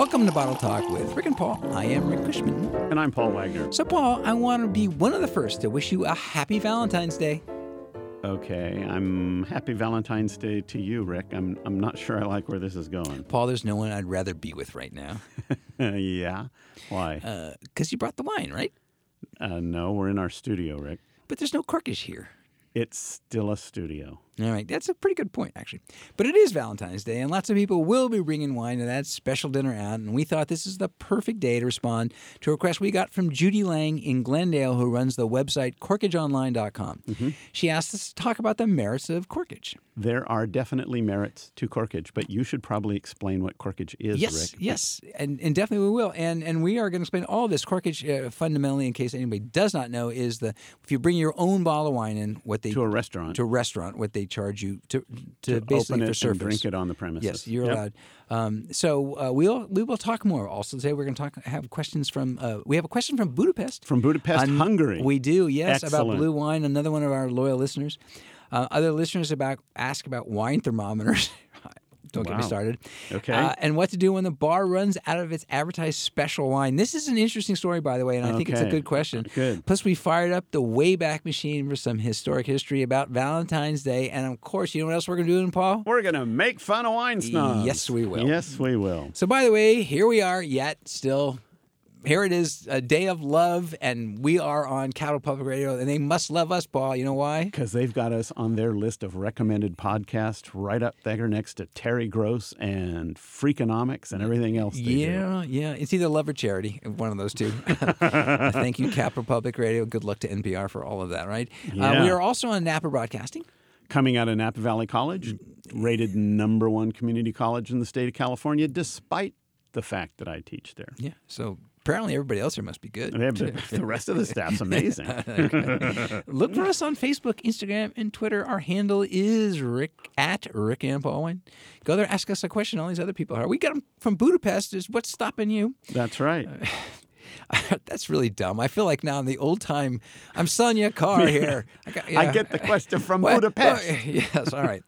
Welcome to Bottle Talk with Rick and Paul. I am Rick Cushman. And I'm Paul Wagner. So, Paul, I want to be one of the first to wish you a happy Valentine's Day. Okay, I'm happy Valentine's Day to you, Rick. I'm I'm not sure I like where this is going. Paul, there's no one I'd rather be with right now. yeah, why? Because Uh, you brought the wine, right? Uh, no, we're in our studio, Rick. But there's no corkage here. It's still a studio. All right, that's a pretty good point, actually. But it is Valentine's Day, and lots of people will be bringing wine to that special dinner out. And we thought this is the perfect day to respond to a request we got from Judy Lang in Glendale, who runs the website corkageonline.com. She asked us to talk about the merits of corkage. There are definitely merits to corkage, but you should probably explain what corkage is, Yes, Rick. yes, and, and definitely we will. And and we are going to explain all this. Corkage, uh, fundamentally, in case anybody does not know, is the if you bring your own bottle of wine in, what they To a restaurant. to a restaurant, what they charge you to to, To basically open for service. drink it on the premises. Yes, you're Yep. allowed. Um, so uh, we'll we will talk more. Also today we're going to talk have questions from uh, we have a question from Budapest. From Budapest, On- Hungary. We do, yes, about blue wine. Another one of our loyal listeners. Uh, other listeners about ask about wine thermometers. Don't get me started. Okay. Uh, and what to do when the bar runs out of its advertised special wine. This is an interesting story, by the way, and I think it's a good question. Good. Plus, we fired up the Wayback Machine for some historic history about Valentine's Day, and of course, you know what else we're going to do, Paul? We're going to make fun of wine snobs. Yes, we will. Yes, we will. So, by the way, here we are, yet still. Here it is, a day of love, and we are on Capital Public Radio, and they must love us, Paul. You know why? Because they've got us on their list of recommended podcasts right up there next to Terry Gross and Freakonomics and everything else. They do. Yeah, yeah. It's either love or charity, one of those two. Thank you, Capital Public Radio. Good luck to NPR for all of that, right? Uh, Yeah. we are also on Napa Broadcasting. Coming out of Napa Valley College, rated number one community college in the state of California, despite the fact that I teach there. Yeah. So apparently everybody else here must be good. The, rest of the staff's amazing. Look for us on Facebook, Instagram, and Twitter. Our handle is Rick at Rick and Wayne. Go there, ask us a question. All these other people are. We got them from Budapest. Is what's stopping you? That's right. Uh, That's really dumb. I feel like now in the old time, I'm selling you a car here. I, got, I get the question from Budapest. yes, all right.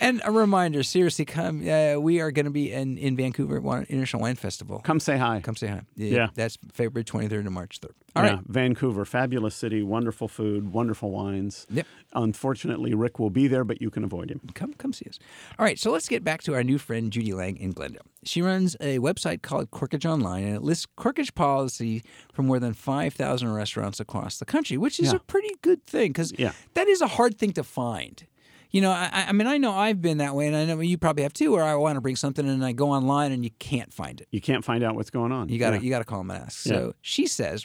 and a reminder, seriously, come. Uh, we are going to be in, in Vancouver International Wine Festival. Come say hi. Come say hi. Yeah. That's February 23rd to March 3rd. All right. Yeah, Vancouver, fabulous city, wonderful food, wonderful wines. Yep. Unfortunately, Rick will be there, but you can avoid him. Come, come see us. All right, so let's get back to our new friend Judy Lang in Glendale. She runs a website called Corkage Online, and it lists corkage policy for more than 5,000 restaurants across the country, which is Yeah. a pretty good thing because Yeah. that is a hard thing to find. You know, I, I mean, I know I've been that way, and I know you probably have too, where I want to bring something and I go online and you can't find it. You can't find out what's going on. You got to Yeah. you got to call them and ask. Yeah. So she says,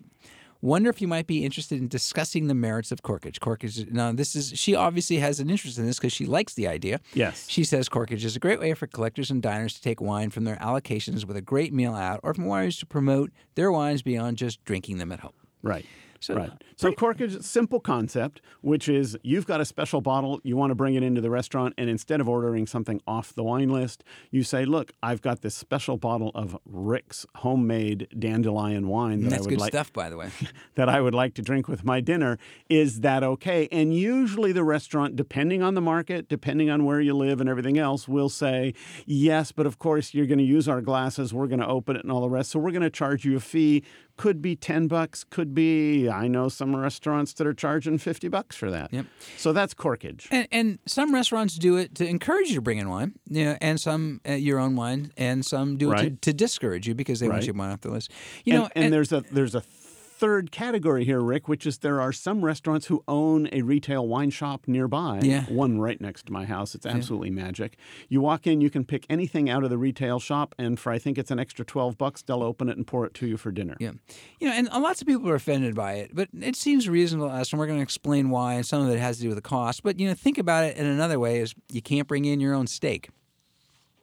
"Wonder if you might be interested in discussing the merits of corkage." Corkage. Now, this is she obviously has an interest in this because she likes the idea. Yes. She says corkage is a great way for collectors and diners to take wine from their allocations with a great meal out, or from wineries to promote their wines beyond just drinking them at home. Right. So, right. So corkage simple concept, which is you've got a special bottle, you want to bring it into the restaurant, and instead of ordering something off the wine list, you say, "Look, I've got this special bottle of Rick's homemade dandelion wine that I That's would good like stuff, by the way. that I would like to drink with my dinner. Is that okay?" And usually the restaurant, depending on the market, depending on where you live and everything else, will say, "Yes, but of course you're going to use our glasses, we're going to open it and all the rest, so we're going to charge you a fee." Could be 10 bucks, could be I know some restaurants that are charging 50 bucks for that. Yep. So that's corkage. And, and some restaurants do it to encourage you to bring in wine, you know, and some uh, your own wine, and some do it Right. to, to discourage you because they want you to wine off the list. You and, know, and, there's a there's a third category here, Rick, which is there are some restaurants who own a retail wine shop nearby. Yeah. One right next to my house. It's absolutely magic. You walk in, you can pick anything out of the retail shop, and for I think it's an extra twelve bucks, they'll open it and pour it to you for dinner. Yeah. You know, and lots of people are offended by it, but it seems reasonable to us, and we're going to explain why, and some of it has to do with the cost. But, you know, think about it in another way is you can't bring in your own steak.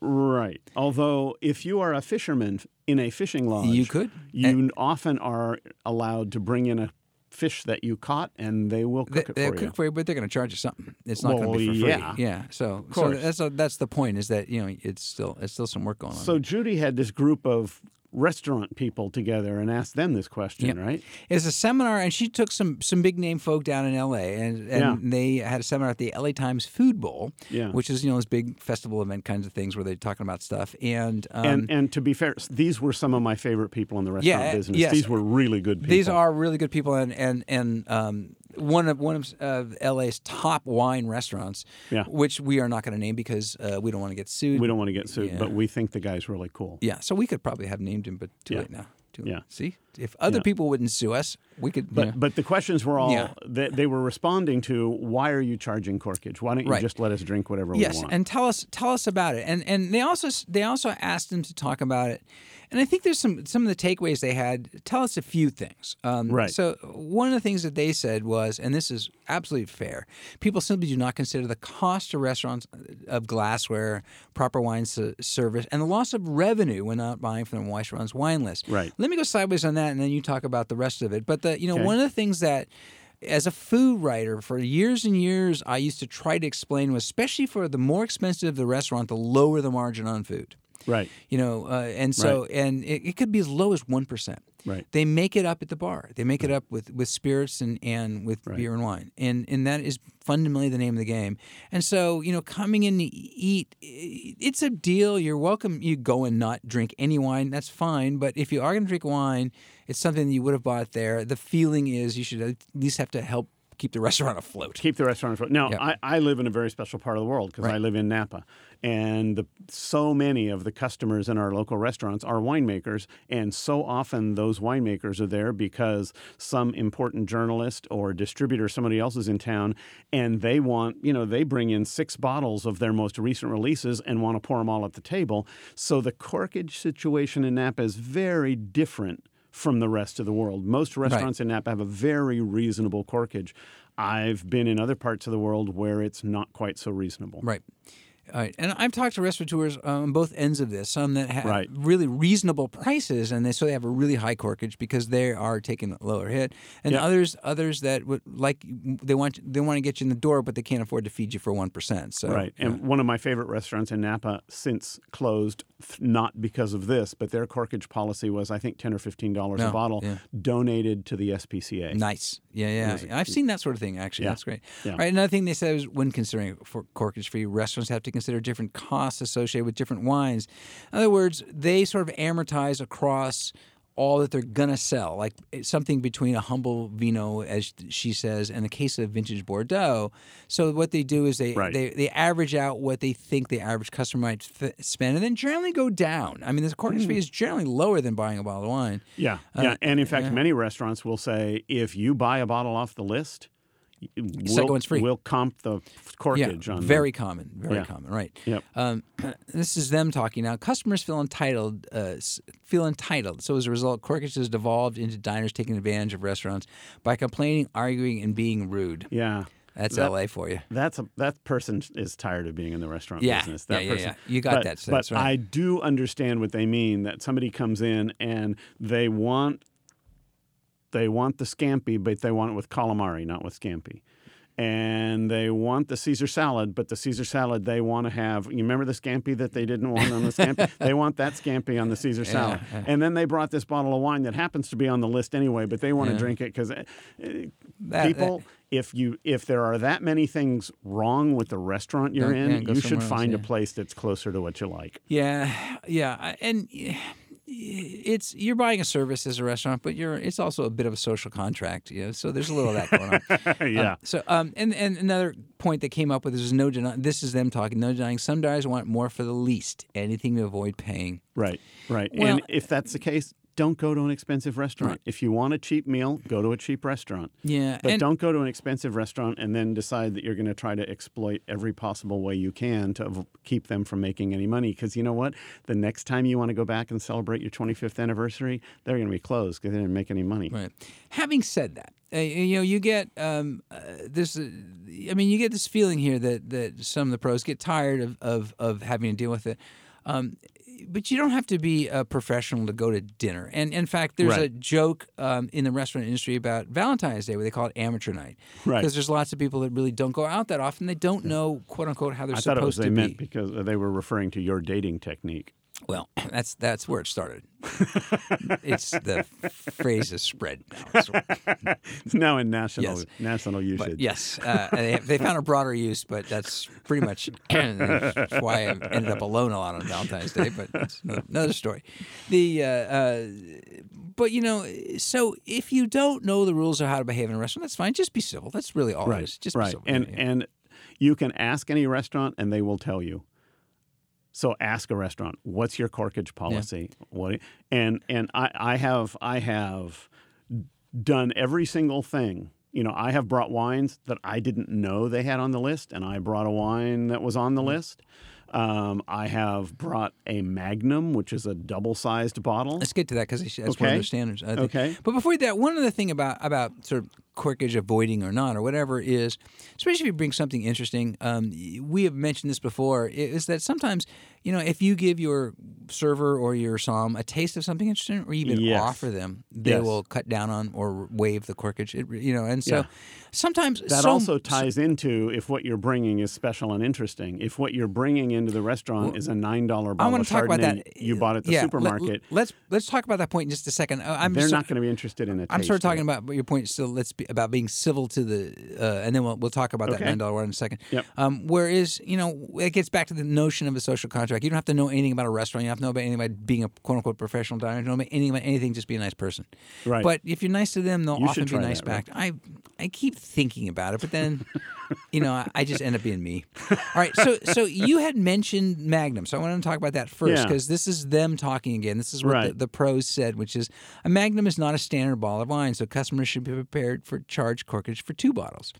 Right. Although if you are a fisherman in a fishing lodge, You could. You often are allowed to bring in a fish that you caught, and they will They, cook it they'll for cook you. for you, but they're going to charge you something. It's not going to be for free. yeah. Yeah. So, so that's a, that's the point is that you know it's still it's still some work going on. So Judy had this group of restaurant people together and ask them this question, Yep. right? It's a seminar, and she took some some big name folk down in L.A. and, and they had a seminar at the L.A. Times Food Bowl, Yeah. which is you know those big festival event kinds of things where they're talking about stuff. And um, and and to be fair, these were some of my favorite people in the restaurant Yeah, business. yes. These were really good people. these are really good people, and and and um, one of one of uh, L.A.'s top wine restaurants, Yeah. which we are not going to name because uh, we don't want to get sued. we don't want to get sued, Yeah. but we think the guy's really cool. Yeah, so we could probably have named him, but too Yeah. late now. Too Yeah. See, if other Yeah. people wouldn't sue us, we could. But you know. but the questions were all Yeah. they, they were responding to why are you charging corkage? Why don't you Right. just let us drink whatever yes, we want? Yes, and tell us tell us about it. And and they also they also asked them to talk about it. And I think there's some some of the takeaways they had. Tell us a few things. Um, Right. So one of the things that they said was, and this is absolutely fair. People simply do not consider the cost to restaurants of glassware, proper wine service, and the loss of revenue when not buying from the restaurant's wine list. Right. Let me go sideways on that, and then you talk about the rest of it. But the you know Okay. one of the things that as a food writer for years and years i used to try to explain was especially for the more expensive the restaurant the lower the margin on food right. you know uh, and so and it, it could be as low as 1% Right. they make it up at the bar. They make it up with, with spirits and, and with Right. beer and wine. And and that is fundamentally the name of the game. And so you know coming in to eat it's a deal. You're welcome. You go and not drink any wine. That's fine. But if you are going to drink wine it's something that you would have bought there. The feeling is you should at least have to help keep the restaurant afloat Keep the restaurant afloat. Now. I, I live in a very special part of the world because I live in Napa, and the, so many of the customers in our local restaurants are winemakers, and so often those winemakers are there because some important journalist or distributor, somebody else is in town, and they want, you know, they bring in six bottles of their most recent releases and want to pour them all at the table. So the corkage situation in Napa is very different from the rest of the world. Most restaurants in Napa have a very reasonable corkage. I've been in other parts of the world where it's not quite so reasonable. Right. All right. And I've talked to restaurateurs on both ends of this. Some that have Right. really reasonable prices, and they so they have a really high corkage because they are taking a lower hit, and Yeah. others others that would like they want they want to get you in the door, but they can't afford to feed you for one percent. So Right. And one of my favorite restaurants in Napa since closed, not because of this, but their corkage policy was, I think, 10 or $15 No, a bottle yeah. donated to the SPCA. Nice. Yeah, yeah. I've seen that sort of thing, actually. Yeah. That's great. Yeah. Right. Another thing they said was when considering for corkage free, restaurants have to consider different costs associated with different wines. In other words, they sort of amortize across all that they're gonna sell, like something between a humble vino, as she says, and a case of vintage Bordeaux. So what they do is they Right. they, they average out what they think the average customer might f- spend, and then generally go down. I mean, the corkage Hmm. fee is generally lower than buying a bottle of wine. Yeah. Uh, yeah. And in fact, yeah. many restaurants will say if you buy a bottle off the list, Second one's free. we'll comp the corkage yeah, on the- very common, very Yeah. common, right? Yep. Um, this is them talking now. Customers feel entitled, uh, feel entitled. So as a result, Corkage has devolved into diners taking advantage of restaurants by complaining, arguing, and being rude. Yeah. That's That- LA for you. That's a that person is tired of being in the restaurant Yeah, business. That yeah, yeah, person. yeah. You got but, that, so but that's right. I do understand what they mean. That somebody comes in and they want they want the scampi, but they want it with calamari, not with scampi. And they want the Caesar salad, but the Caesar salad they want to have. You remember the scampi that they didn't want on the scampi? they want that scampi on the Caesar salad. yeah. And then they brought this bottle of wine that happens to be on the list anyway, but they want to drink it because uh, That- people if you if there are that many things wrong with the restaurant you're Yeah, in yeah, you should somewhere else, find a place that's closer to what you like Yeah, yeah, and it's you're buying a service as a restaurant, but you're it's also a bit of a social contract. You know, so there's a little of that going on. yeah Um, so, um, and and another point that came up with is no denying. This is them talking. No denying. Some diners want more for the least, anything to avoid paying. right right Well- and if that's the case don't go to an expensive restaurant Right. if you want a cheap meal go to a cheap restaurant Yeah, but and, don't go to an expensive restaurant and then decide that you're going to try to exploit every possible way you can to keep them from making any money. Because you know what? The next time you want to go back and celebrate your 25th anniversary, they're going to be closed because they didn't make any money. Right. Having said that, uh, you know, you get um, uh, this. Uh, I mean, you get this feeling here that that some of the pros get tired of of, of having to deal with it. Um, but you don't have to be a professional to go to dinner. And in fact, there's a joke um, in the restaurant industry about Valentine's Day where they call it amateur night. Right. Because there's lots of people that really don't go out that often. They don't know, quote unquote, how they're I thought it was supposed they to meant be. because they were referring to your dating technique. Well, that's that's where it started. it's the phrase is spread now. So, It's now in national Yes. national usage. but yes, uh, they, they found a broader use, but that's pretty much that's why I ended up alone a lot on Valentine's Day. But that's another, story. The uh, uh, but you know, so if you don't know the rules of how to behave in a restaurant, that's fine. Just be civil. That's really all right. it is. Just be right. civil. And Yeah. and you can ask any restaurant and they will tell you. So ask a restaurant, what's your corkage policy? What and and I, I have I have done every single thing. You know, I have brought wines that I didn't know they had on the list, and I brought a wine that was on the list. Um, I have brought a Magnum, which is a double-sized bottle. Let's get to that because that's one of the standards. I think. Okay. But before that, one other thing about about sort of corkage avoiding or not or whatever is, especially if you bring something interesting. Um, we have mentioned this before. Is that sometimes you know if you give your server or your som a taste of something interesting, or even Yes. offer them, they Yes. will cut down on or waive the corkage. It, you know, and so Yeah. sometimes That so- also ties into if what you're bringing is special and interesting. If what you're bringing into the restaurant is a nine dollar I bottle want of to talk about that. you bought at the Yeah, let- supermarket, let's let's talk about that point in just a second. Uh, I'm they're so- not going to be interested in it. I'm sort of talking about your point still. Let's be about being civil to the, uh, and then we'll we'll talk about that Okay. nine dollar one in a second. Yep. Um, whereas you know it gets back to the notion of a social contract. You don't have to know anything about a restaurant. You don't have to know about anything about being a quote unquote professional diner. You don't know about anything about anything. Just be a nice person. Right. But if you're nice to them, they'll You often be nice that, back. I I keep thinking about it, but then. You know, I, I just end up being me. All right, so so you had mentioned Magnum, so I want to talk about that first Yeah. because this is them talking again. This is what the, Right. the pros said, which is a Magnum is not a standard bottle of wine, so customers should be prepared for charge corkage for two bottles.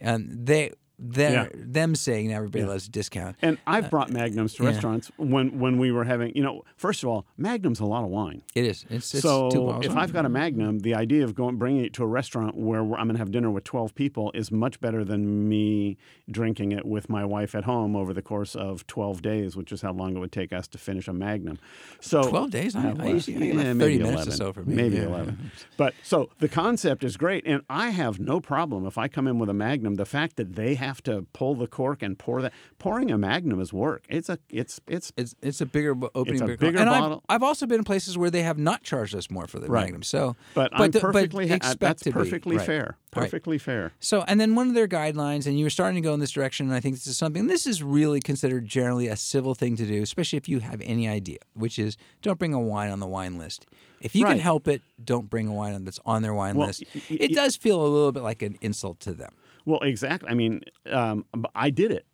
And they, they're, Yeah. them saying everybody loves a discount. And I've brought Magnums to yeah. restaurants when when we were having, you know, first of all, Magnum's a lot of wine. It is. It's, it's so if I've got a Magnum, the idea of going bringing it to a restaurant where I'm going to have dinner with 12 people is much better than me drinking it with my wife at home over the course of 12 days, which is how long it would take us to finish a Magnum. So 12 days? I- Uh, I usually- get 30 maybe minutes or so for me. Maybe Yeah. 11. But so the concept is great, and I have no problem if I come in with a Magnum. The fact that they have to pull the cork and pour that pouring a Magnum is work. It's a it's it's It's it's a bigger opening. a bigger, bigger and bottle. I've, I've also been in places where they have not charged us more for the Right. Magnum. So, but, I'm the- perfectly ha- uh, expect that's perfectly Right. fair. Right. Perfectly fair. So, and then one of their guidelines, and you were starting to go in this direction, and I think this is something, this is really considered generally a civil thing to do, especially if you have any idea, which is don't bring a wine on the wine list. If you can help it, don't bring a wine that's on their wine Well, list. It y- does feel a little bit like an insult to them. Well, exactly. I mean, um, I did it.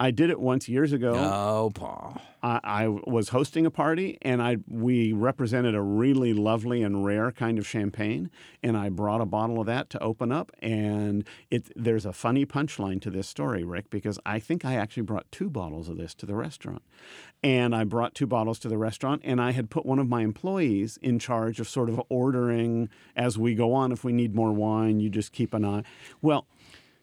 I did it once years ago. Oh, Paul. I, I was hosting a party, and I we represented a really lovely and rare kind of champagne, and I brought a bottle of that to open up. And it there's a funny punchline to this story, Rick, because I think I actually brought two bottles of this to the restaurant, and I brought two bottles to the restaurant, and I had put one of my employees in charge of sort of ordering as we go on. If we need more wine, you just keep an eye. Well.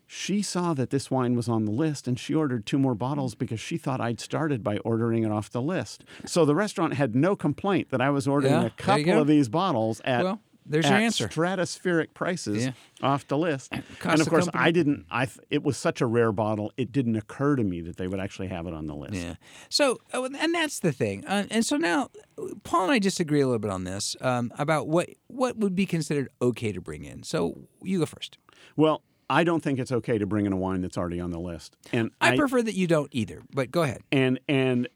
She saw that this wine was on the list and she ordered two more bottles because she thought I'd started by ordering it off the list. So the restaurant had no complaint that I was ordering Yeah, a couple of these bottles at, Well, there's your answer. stratospheric prices Yeah. off the list. And of course, I didn't. I th- it was such a rare bottle, it didn't occur to me that they would actually have it on the list. Yeah. So, oh, and that's the thing. Uh, and so now, Paul and I disagree a little bit on this um, about what what would be considered okay to bring in. So you go first. Well, I don't think it's okay to bring in a wine that's already on the list. And I, prefer that you don't either. But go ahead. and and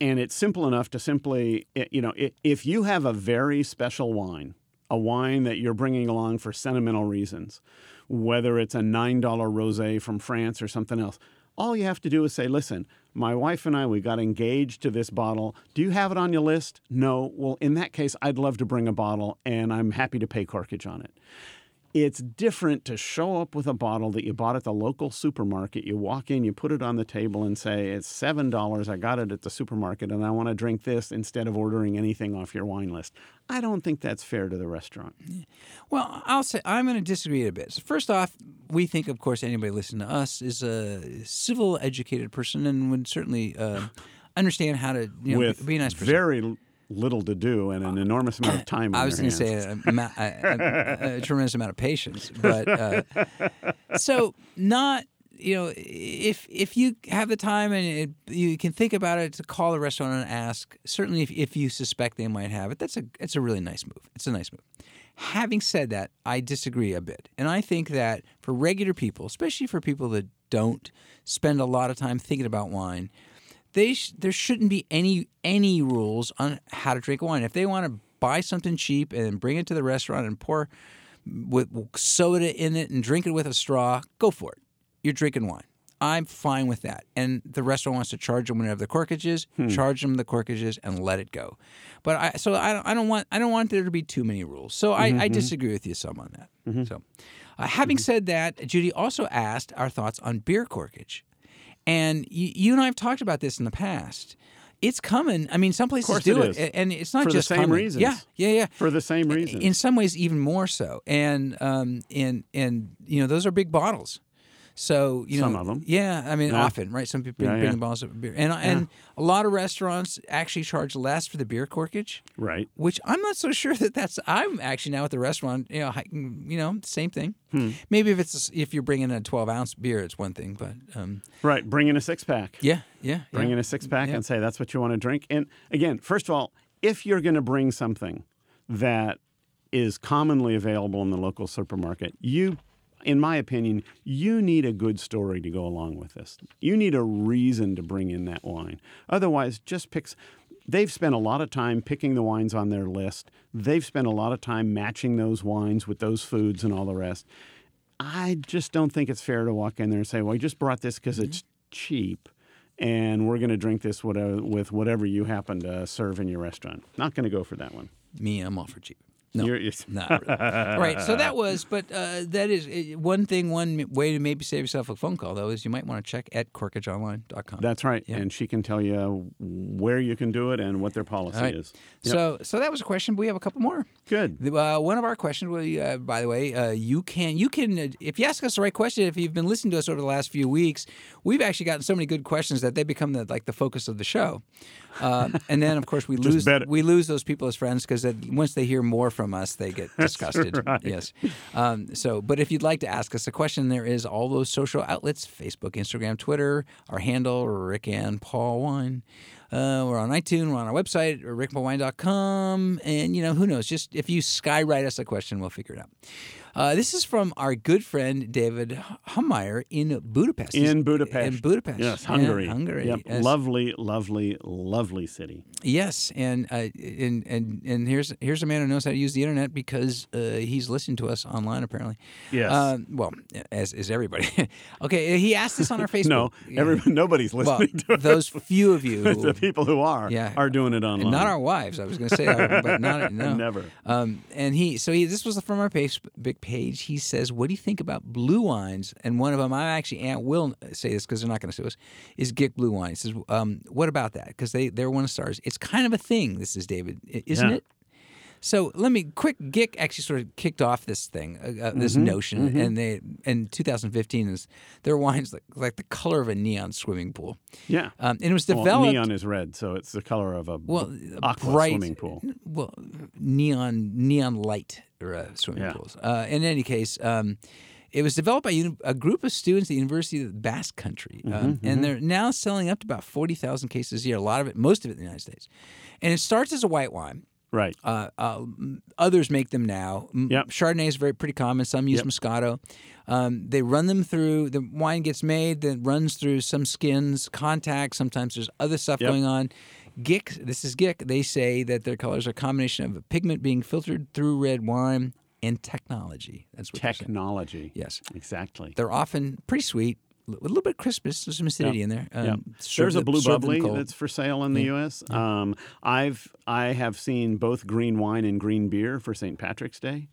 and it's simple enough to simply eh, you know if you have a very special wine a wine that you're bringing along for sentimental reasons whether it's a $9 rosé from France or something else all you have to do is say listen my wife and I we got engaged to this bottle do you have it on your list no well in that case I'd love to bring a bottle and I'm happy to pay corkage on it it's different to show up with a bottle that you bought at the local supermarket. You walk in, you put it on the table, and say, It's $7. I got it at the supermarket, and I want to drink this instead of ordering anything off your wine list. I don't think that's fair to the restaurant. Well, I'll say I'm going to disagree a bit. First off, we think, of course, anybody listening to us is a civil, educated person and would certainly uh, understand how to you know, with be a nice person. very little to do and an enormous amount of time I was going to say a, a, a, a tremendous amount of patience, but uh, so not you know, if if you have the time and it, you can think about it, to call the restaurant and ask. Certainly, if, if you suspect they might have it, that's a it's a really nice move. It's a nice move. Having said that, I disagree a bit, and I think that for regular people, especially for people that don't spend a lot of time thinking about wine, they sh- there shouldn't be any any rules on how to drink wine. If they want to buy something cheap and bring it to the restaurant and pour with soda in it and drink it with a straw, go for it. You're drinking wine. I'm fine with that. And the restaurant wants to charge them whatever the corkage is, hmm. charge them the corkages and let it go. But I so I don't, I don't want I don't want there to be too many rules. So I, I mm-hmm. disagree with you some on that. Mm-hmm. So uh, having mm-hmm. said that, Judy also asked our thoughts on beer corkage. And you, you and I have talked about this in the past. It's coming. I mean, some places do it and it's not For the just same coming. reasons. Yeah, yeah, yeah. For the same reason. In some ways, even more so. And um, and and you know, those are big bottles. So you know, Some of 'em. Yeah, I mean, Yeah. often, right? Some people bring, Yeah, bring yeah. bottles of beer, and and a lot of restaurants actually charge less for the beer corkage right. which I'm not so sure that that's. I'm actually now at the restaurant. You know, you know, same thing. Hmm. Maybe if it's if you're bringing a 12 ounce beer, it's one thing. But um, Right. Bring in a six pack. yeah, yeah, Bring in a six pack and say that's what you want to drink. And again, first of all, if you're going to bring something that is commonly available in the local supermarket, you, in my opinion, you need a good story to go along with this. You need a reason to bring in that wine. Otherwise, just picks. They've spent a lot of time picking the wines on their list. They've spent a lot of time matching those wines with those foods and all the rest. I just don't think it's fair to walk in there and say, "Well, I just brought this because it's cheap, and we're going to drink this with whatever you happen to serve in your restaurant." Not going to go for that one. Me, I'm all for cheap. No, You're- you're- not really. right. So that was, but uh, that is one thing. One way to maybe save yourself a phone call though is you might want to check at corkageonline.com. That's right, Yeah. and she can tell you where you can do it and what their policy All right. is. Yep. So, so that was a question. But we have a couple more. Good. Uh, one of our questions, we, uh, by the way, uh, you can you can uh, if you ask us the right question. If you've been listening to us over the last few weeks, we've actually gotten so many good questions that they become the, like the focus of the show. Uh, and then, of course, we lose we lose those people as friends because once they hear more from us, they get disgusted. right. Yes. Um, so, but if you'd like to ask us a question, there is all those social outlets: Facebook, Instagram, Twitter. Our handle: Rick and Paul Wine. Uh, we're on iTunes. We're on our website, rickpaulwine.com. And, you know, who knows? Just if you skywrite us a question, we'll figure it out. Uh, this is from our good friend David Hummeyer in Budapest. In Budapest. In Budapest. Yes, Yeah, Hungary. Hungary. Yep. Yes. Lovely, lovely, lovely city. Yes, and uh, and and and here's here's a man who knows how to use the internet because uh, he's listening to us online apparently. Yes. Um, well, as is everybody. okay, he asked this on our Facebook. No, Yeah. every, nobody's well, listening to it. those few of you, who, the people who are Yeah. are doing it online. not our wives. I was going to say, but not no. Never. Um, and he, so he, this was from our Facebook page. He says, "What do you think about blue wines?" And one of them, I actually Aunt will say this because they're not going to sue us, is Gïk Blue Wine. He says, um, "What about that?" Because they they're one of the stars. It's kind of a thing. This is David, isn't Yeah. it? So let me quick. Gïk actually sort of kicked off this thing, uh, uh, this Mm-hmm, notion, and they in 2015 is their wines like like the color of a neon swimming pool, Yeah. um, and it was Well, developed. neon is red, so it's the color of a well, aqua bright, swimming pool. Well, neon neon light or uh, swimming Yeah. pools. Uh, in any case, um, it was developed by uni- a group of students at the University of the Basque Country, Mm-hmm, um, and they're now selling up to about forty thousand cases a year. A lot of it, most of it, in the United States. And it starts as a white wine. Right. Uh, uh, others make them now. Yep. Chardonnay is very pretty common. Some use Yep. Moscato. Um, they run them through. The wine gets made, then runs through some skins, contact. Sometimes there's other stuff Yep. going on. Gïk, this is Gïk. They say that their colors are a combination of a pigment being filtered through red wine and technology. That's what. Technology. Yes, Exactly. they're often pretty sweet a little bit of crispness. There's some acidity in there. Um, Yeah. serve There's a blue serve bubbly that's for sale in the U.S. Um, I've I have seen both green wine and green beer for St. Patrick's Day.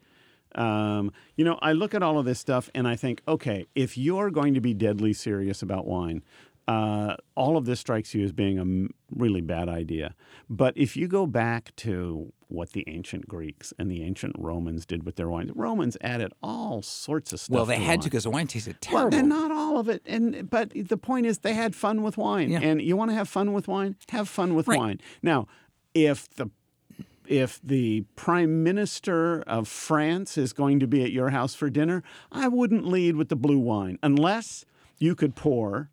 Um, you know, I look at all of this stuff and I think, okay, if you're going to be deadly serious about wine, uh, all of this strikes you as being a really bad idea. But if you go back to what the ancient Greeks and the ancient Romans did with their wines, Romans added all sorts of stuff. well, they to had wine. to because the wine tasted Well, terrible. then not all of it, and but the point is they had fun with wine, Yeah. and you want to have fun with wine, have fun with Right. wine. Now, if the if the prime minister of France is going to be at your house for dinner, I wouldn't lead with the blue wine unless you could pour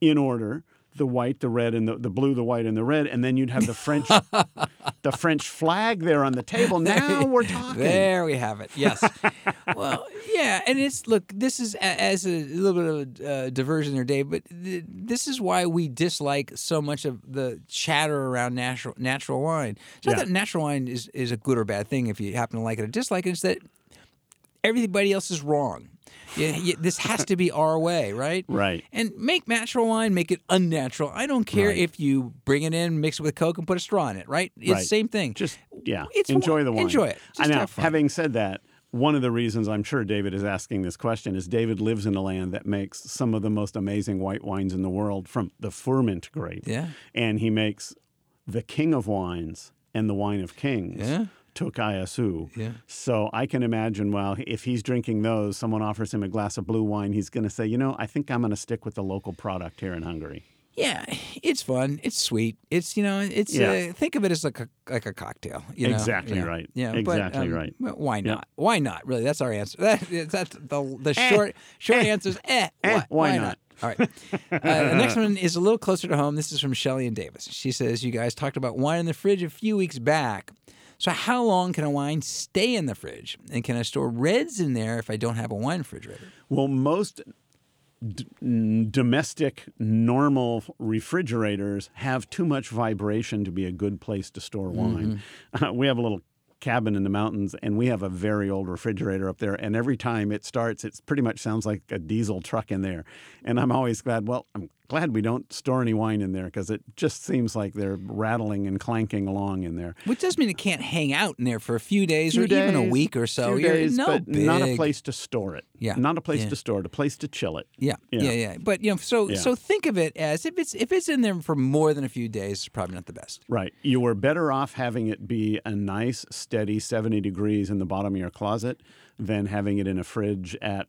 in order the white, the red, and the, the blue, the white, and the red, and then you'd have the French the French flag there on the table. Now we're talking. There we have it. Yes. well, yeah, and it's look. This is a- as a little bit of a uh, diversion there, Dave. But th- this is why we dislike so much of the chatter around natural natural wine. It's not Yeah. that natural wine is is a good or bad thing if you happen to like it or dislike it. It's that everybody else is wrong. Yeah, yeah, this has to be our way, right? Right. And make natural wine, make it unnatural. I don't care Right. if you bring it in, mix it with Coke, and put a straw in it, right? It's the Right. same thing. Just yeah, It's enjoy wi- the wine. enjoy it. I know. Having said that, one of the reasons I'm sure David is asking this question is David lives in a land that makes some of the most amazing white wines in the world from the Furmint grape. Yeah. and he makes the king of wines and the wine of kings. Yeah. Tokaji Aszú. Yeah. So I can imagine, well, if he's drinking those, someone offers him a glass of blue wine, he's going to say, you know, I think I'm going to stick with the local product here in Hungary. Yeah, it's fun. It's sweet. It's you know, it's Yeah. uh, think of it as like a like a cocktail. You know? Exactly Yeah. right. Yeah, Exactly but, um, right. Why not? Why not? Really, that's our answer. That, that's the the Eh. short short Eh. answer is eh. Eh, why, why why not? All right. Uh, the next one is a little closer to home. This is from Shelly and Davis. She says, "You guys talked about wine in the fridge a few weeks back." So, how long can a wine stay in the fridge? And can I store reds in there if I don't have a wine refrigerator? Well, most d- domestic normal refrigerators have too much vibration to be a good place to store wine. Mm-hmm. Uh, we have a little cabin in the mountains and we have a very old refrigerator up there and every time it starts it pretty much sounds like a diesel truck in there and i'm always glad well i'm glad we don't store any wine in there because it just seems like they're rattling and clanking along in there Which does mean it can't hang out in there for a few days Few or even a week or so. You're- days, no but not a place to store it Yeah, not a place yeah. to store it a place to chill it Yeah, Yeah. yeah, yeah. But you know, so Yeah. so think of it as if it's if it's in there for more than a few days, it's probably not the best. Right. You were better off having it be a nice, steady 70 degrees in the bottom of your closet than having it in a fridge at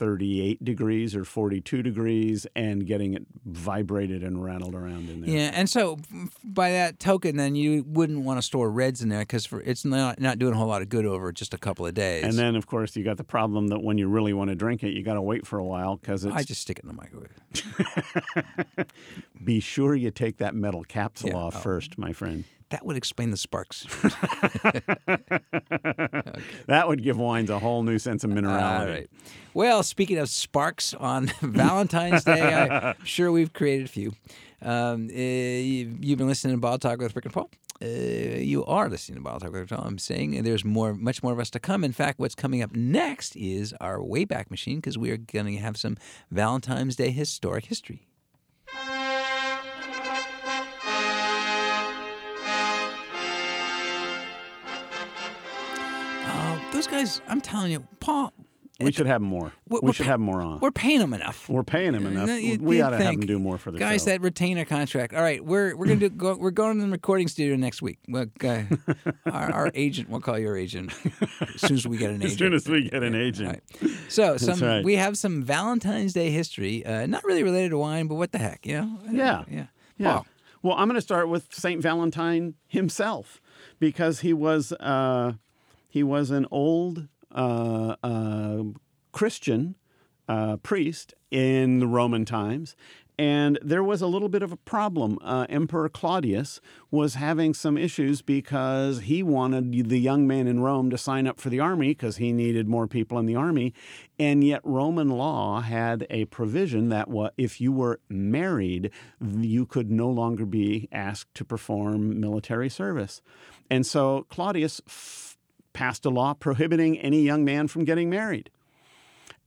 38 degrees or 42 degrees and getting it vibrated and rattled around in there. Yeah, and so by that token, then you wouldn't want to store reds in there because it's not not doing a whole lot of good over just a couple of days. And then, of course, you got the problem that when you really want to drink it, you got to wait for a while because it's. I just stick it in the microwave. be sure you take that metal capsule Yeah. off Oh. first, my friend. That would explain the sparks. That would give wines a whole new sense of minerality. right. Well, speaking of sparks on Valentine's Day, I'm sure we've created a few. Um, uh, you- you've been listening to Bottle Talk with Rick and Paul. Uh, you are listening to Bottle Talk with Rick and Paul. I'm saying there's more, much more of us to come. In fact, what's coming up next is our Wayback Machine because we are going to have some Valentine's Day historic history. Those guys! I'm telling you, Paul. We should have more. We're- we should have more on. We're paying them enough. We're paying them enough. You- we ought to have them do more for the guys show. that a contract. All right, we're we're gonna do go, we're going to the recording studio next week. Well, uh, our, our agent, we'll call your agent as soon as we get an agent. As soon as we get an agent. Right. So some right. we have some Valentine's Day history, uh, not really related to wine, but what the heck, you know? Yeah. yeah. Yeah. Paul, Well, I'm going to start with Saint Valentine himself because he was uh, he was an old uh, uh, Christian uh, priest in the Roman times. And there was a little bit of a problem. Uh, Emperor Claudius was having some issues because he wanted the young man in Rome to sign up for the army because he needed more people in the army. And yet, Roman law had a provision that if you were married, you could no longer be asked to perform military service. And so Claudius passed a law prohibiting any young man from getting married.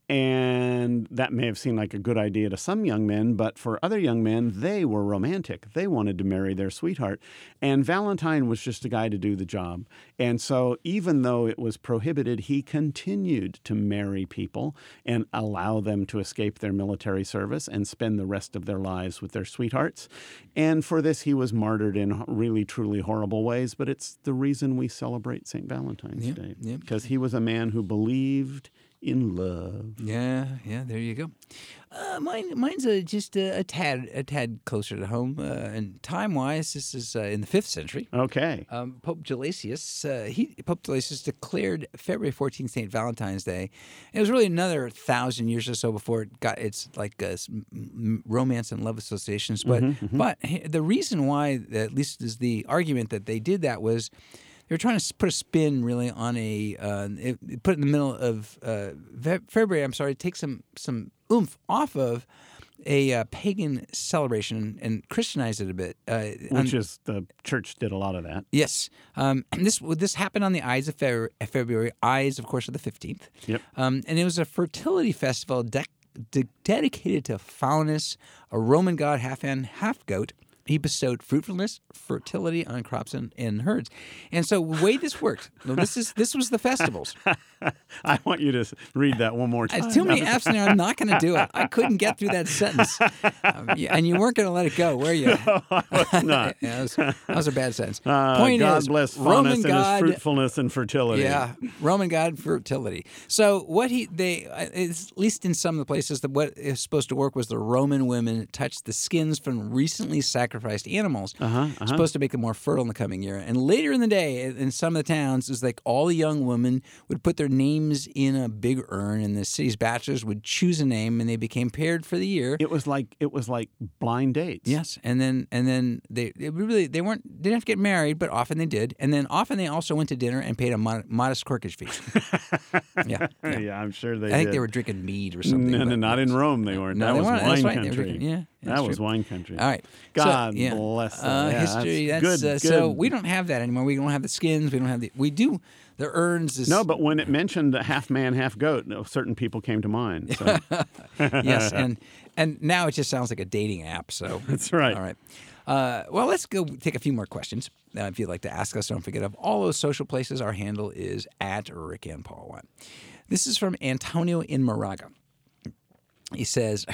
And that may have seemed like a good idea to some young men, but for other young men, they were romantic. They wanted to marry their sweetheart. And Valentine was just a guy to do the job. And so, even though it was prohibited, he continued to marry people and allow them to escape their military service and spend the rest of their lives with their sweethearts. And for this, he was martyred in really, truly horrible ways. But it's the reason we celebrate St. Valentine's Yeah, Day yeah. because he was a man who believed in love. Yeah, yeah. There you go. Uh, mine, mine's a, just a, a tad, a tad closer to home. Uh, and time-wise, this is uh, in the fifth century. Okay. Um, Pope Gelasius, uh, he Pope Gelasius declared February 14th St. Valentine's Day. It was really another thousand years or so before it got its like uh, s- m- m- romance and love associations. But but the reason why, at least is the argument that they did that was they were trying to put a spin really on a uh, it, it put it in the middle of uh, February. I'm sorry, take some some oomph off of a uh, pagan celebration and Christianize it a bit. Uh, on- Which is the church did a lot of that. Yes. Um, this this happened on the Ides of February, February Ides, of course, of the 15th. Yep. Um, and it was a fertility festival dec de- dedicated to Faunus, a Roman god, half man, half goat. He bestowed fruitfulness, fertility on crops and, and herds. And so the way this worked, this is this was the festivals. I want you to read that one more time. There's too many F's in there. I'm not going to do it. I couldn't get through that sentence. Um, and you weren't going to let it go, were you? No, not. yeah, that, was, that was a bad sentence. Uh, Point God is, bless Roman god, his fruitfulness and fertility. Yeah, Roman god fertility. So what he they uh, at least in some of the places that what is supposed to work was the Roman women touched the skins from recently sacrificed animals, Uh-huh, supposed to make them more fertile in the coming year. And later in the day, in some of the towns, it was like all the young women would put their names in a big urn, and the city's bachelors would choose a name, and they became paired for the year. It was like it was like blind dates. Yes, and then and then they, they really they weren't didn't have to get married, but often they did, and then often they also went to dinner and paid a mod- modest corkage fee. yeah, yeah. Yeah, I'm sure they I think did. they were drinking mead or something. No, no, not in Rome. They weren't. No, that they was. Wine right. Country. drinking- yeah, that was true. wine country. All right. God so, yeah. bless them. Uh, Yeah, history. that's That's, good, uh, so we don't have that anymore. We don't have the skins. We don't have the. We do the urns. Is, No, but when it mentioned the half man, half goat, certain people came to mind. So yes, and and now it just sounds like a dating app. So that's right. All right. Uh, well, let's go take a few more questions. Uh, if you'd like to ask us, don't forget of all those social places. Our handle is at Rick and Paul One. This is from Antonio in Moraga. He says,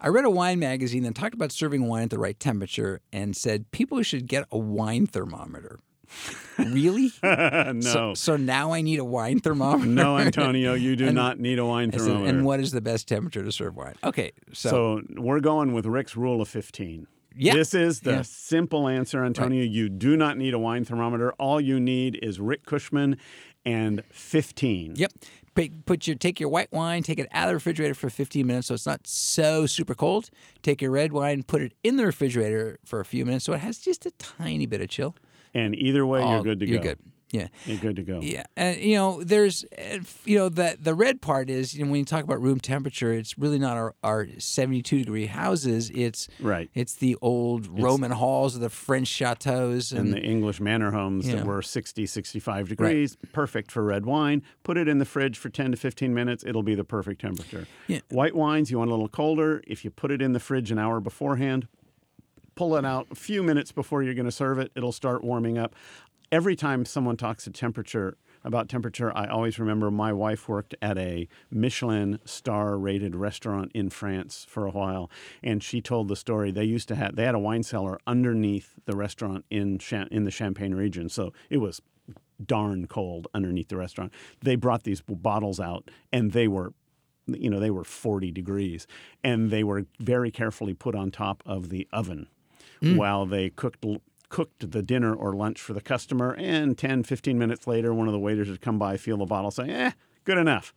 I read a wine magazine that talked about serving wine at the right temperature and said people should get a wine thermometer. really? no, So, so now I need a wine thermometer? no, Antonio, you do And- not need a wine I said, thermometer. and what is the best temperature to serve wine? Okay, so, so we're going with Rick's rule of 15. Yeah. This is the Yeah. simple answer, Antonio. You do not need a wine thermometer. All you need is Rick Cushman and 15. Yep. Put, put your take your white wine, take it out of the refrigerator for 15 minutes so it's not so super cold. Take your red wine, put it in the refrigerator for a few minutes so it has just a tiny bit of chill. And either way, you're Oh, good to you're go. good. Yeah. You're good to go. Yeah, and you know, there's, you know, the the red part is, you know, when you talk about room temperature, it's really not our, our 72 degree houses. It's Right. It's the old Roman halls or the French chateaus, and and, the English manor homes that were 60, 65 degrees, perfect for red wine. Put it in the fridge for 10 to 15 minutes, it'll be the perfect temperature. Yeah. White wines, you want a little colder. If you put it in the fridge an hour beforehand, pull it out a few minutes before you're going to serve it, it'll start warming up. Every time someone talks to temperature, about temperature, I always remember my wife worked at a Michelin star rated restaurant in France for a while, and she told the story. They used to have they had a wine cellar underneath the restaurant in in the Champagne region, so it was darn cold underneath the restaurant. They brought these bottles out, and they were you know they were 40 degrees and they were very carefully put on top of the oven mm. while they cooked cooked the dinner or lunch for the customer and 10 15 minutes later one of the waiters would come by feel the bottle say eh good enough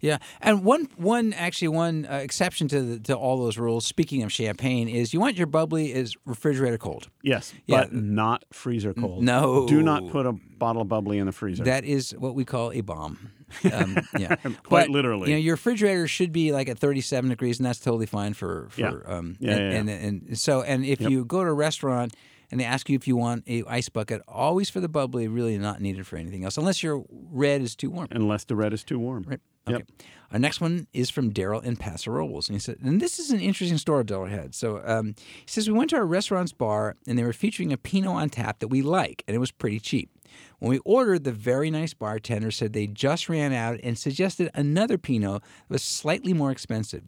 Yeah, and one one actually one uh, exception to the, to all those rules. Speaking of champagne, is you want your bubbly is refrigerator cold. yes Yeah. but not freezer cold no. do not put a bottle of bubbly in the freezer That is what we call a bomb. Um, yeah, Quite But, literally. You know, your refrigerator should be like at 37 degrees, and that's totally fine for for. Yeah. Um, Yeah, and, yeah, and, and so and if you go to a restaurant and they ask you if you want a ice bucket, always for the bubbly, really not needed for anything else, unless your red is too warm. unless the red is too warm Right. Yep. Okay. Our next one is from Daryl in Paso Robles. And he said, and this is an interesting story Daryl had. So um, he says, We went to our restaurant's bar and they were featuring a Pinot on tap that we like, and it was pretty cheap. When we ordered, the very nice bartender said they just ran out and suggested another Pinot that was slightly more expensive.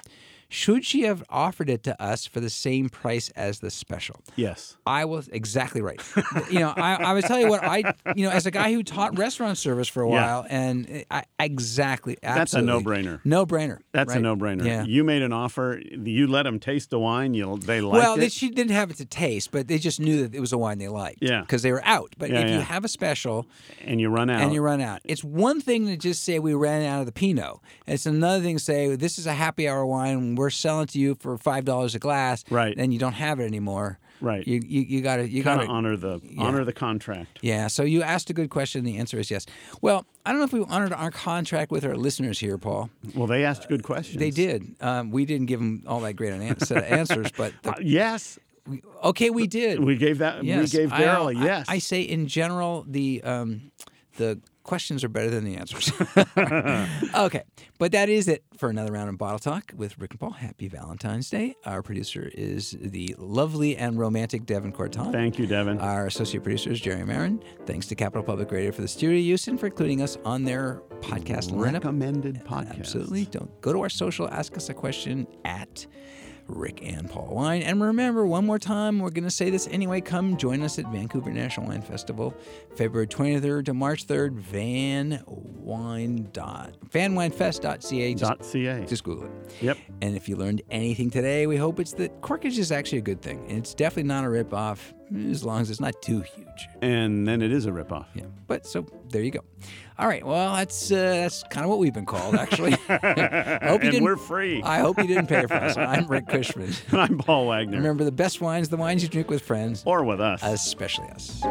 Should she have offered it to us for the same price as the special? Yes. I was exactly right. you know, I, I would tell you what I, you know, as a guy who taught restaurant service for a Yeah. while, and I, exactly, That's a no-brainer. No brainer. That's a no-brainer. Yeah. You made an offer. You let them taste the wine. You they liked well, it. they, she didn't have it to taste, but they just knew that it was a wine they liked. Yeah. because they were out. But Yeah, if you have a special and you run out. and you run out, it's one thing to just say we ran out of the Pinot. It's another thing to say this is a happy hour wine. We're selling to you for five dollars a glass. Right. Then you don't have it anymore. Right. You you, you got to you got Gotta honor the honor the contract. Yeah, so you asked a good question. The answer is yes. Well, I don't know if we honored our contract with our listeners here, Paul. Well, they asked good questions. They did. Um, we didn't give them all that great an an- set of answers, but the, Uh, yes, we, okay, we did. we gave that. yes, we gave Daryl a I- yes. I, say in general the um, the questions are better than the answers. okay, but that is it for another round of bottle talk with Rick and Paul. Happy Valentine's Day. Our producer is the lovely and romantic Devin Corton. Thank you, Devin. Our associate producer is Jerry Marin. Thanks to Capital Public Radio for the studio use and for including us on their podcast lineup. Recommended podcast. Absolutely. Don't go to our social. Ask us a question at Rick and Paul Wine. And remember, one more time, we're going to say this anyway. Come join us at Vancouver International Wine Festival, February 23rd to March 3rd. Van Wine dot vanwinefest.ca. Just, Dot ca. just Google it. Yep. And if you learned anything today, we hope it's that Corkage is actually a good thing. And it's definitely not a ripoff, as long as it's not too huge. And then it is a ripoff. Yeah. But so there you go. All right. Well, that's uh, that's kind of what we've been called, actually. I hope you and didn't. we're free. I hope you didn't pay for us. I'm Rick Kushman. I'm Paul Wagner. Remember, the best wines, the wines you drink with friends, or with us. especially us.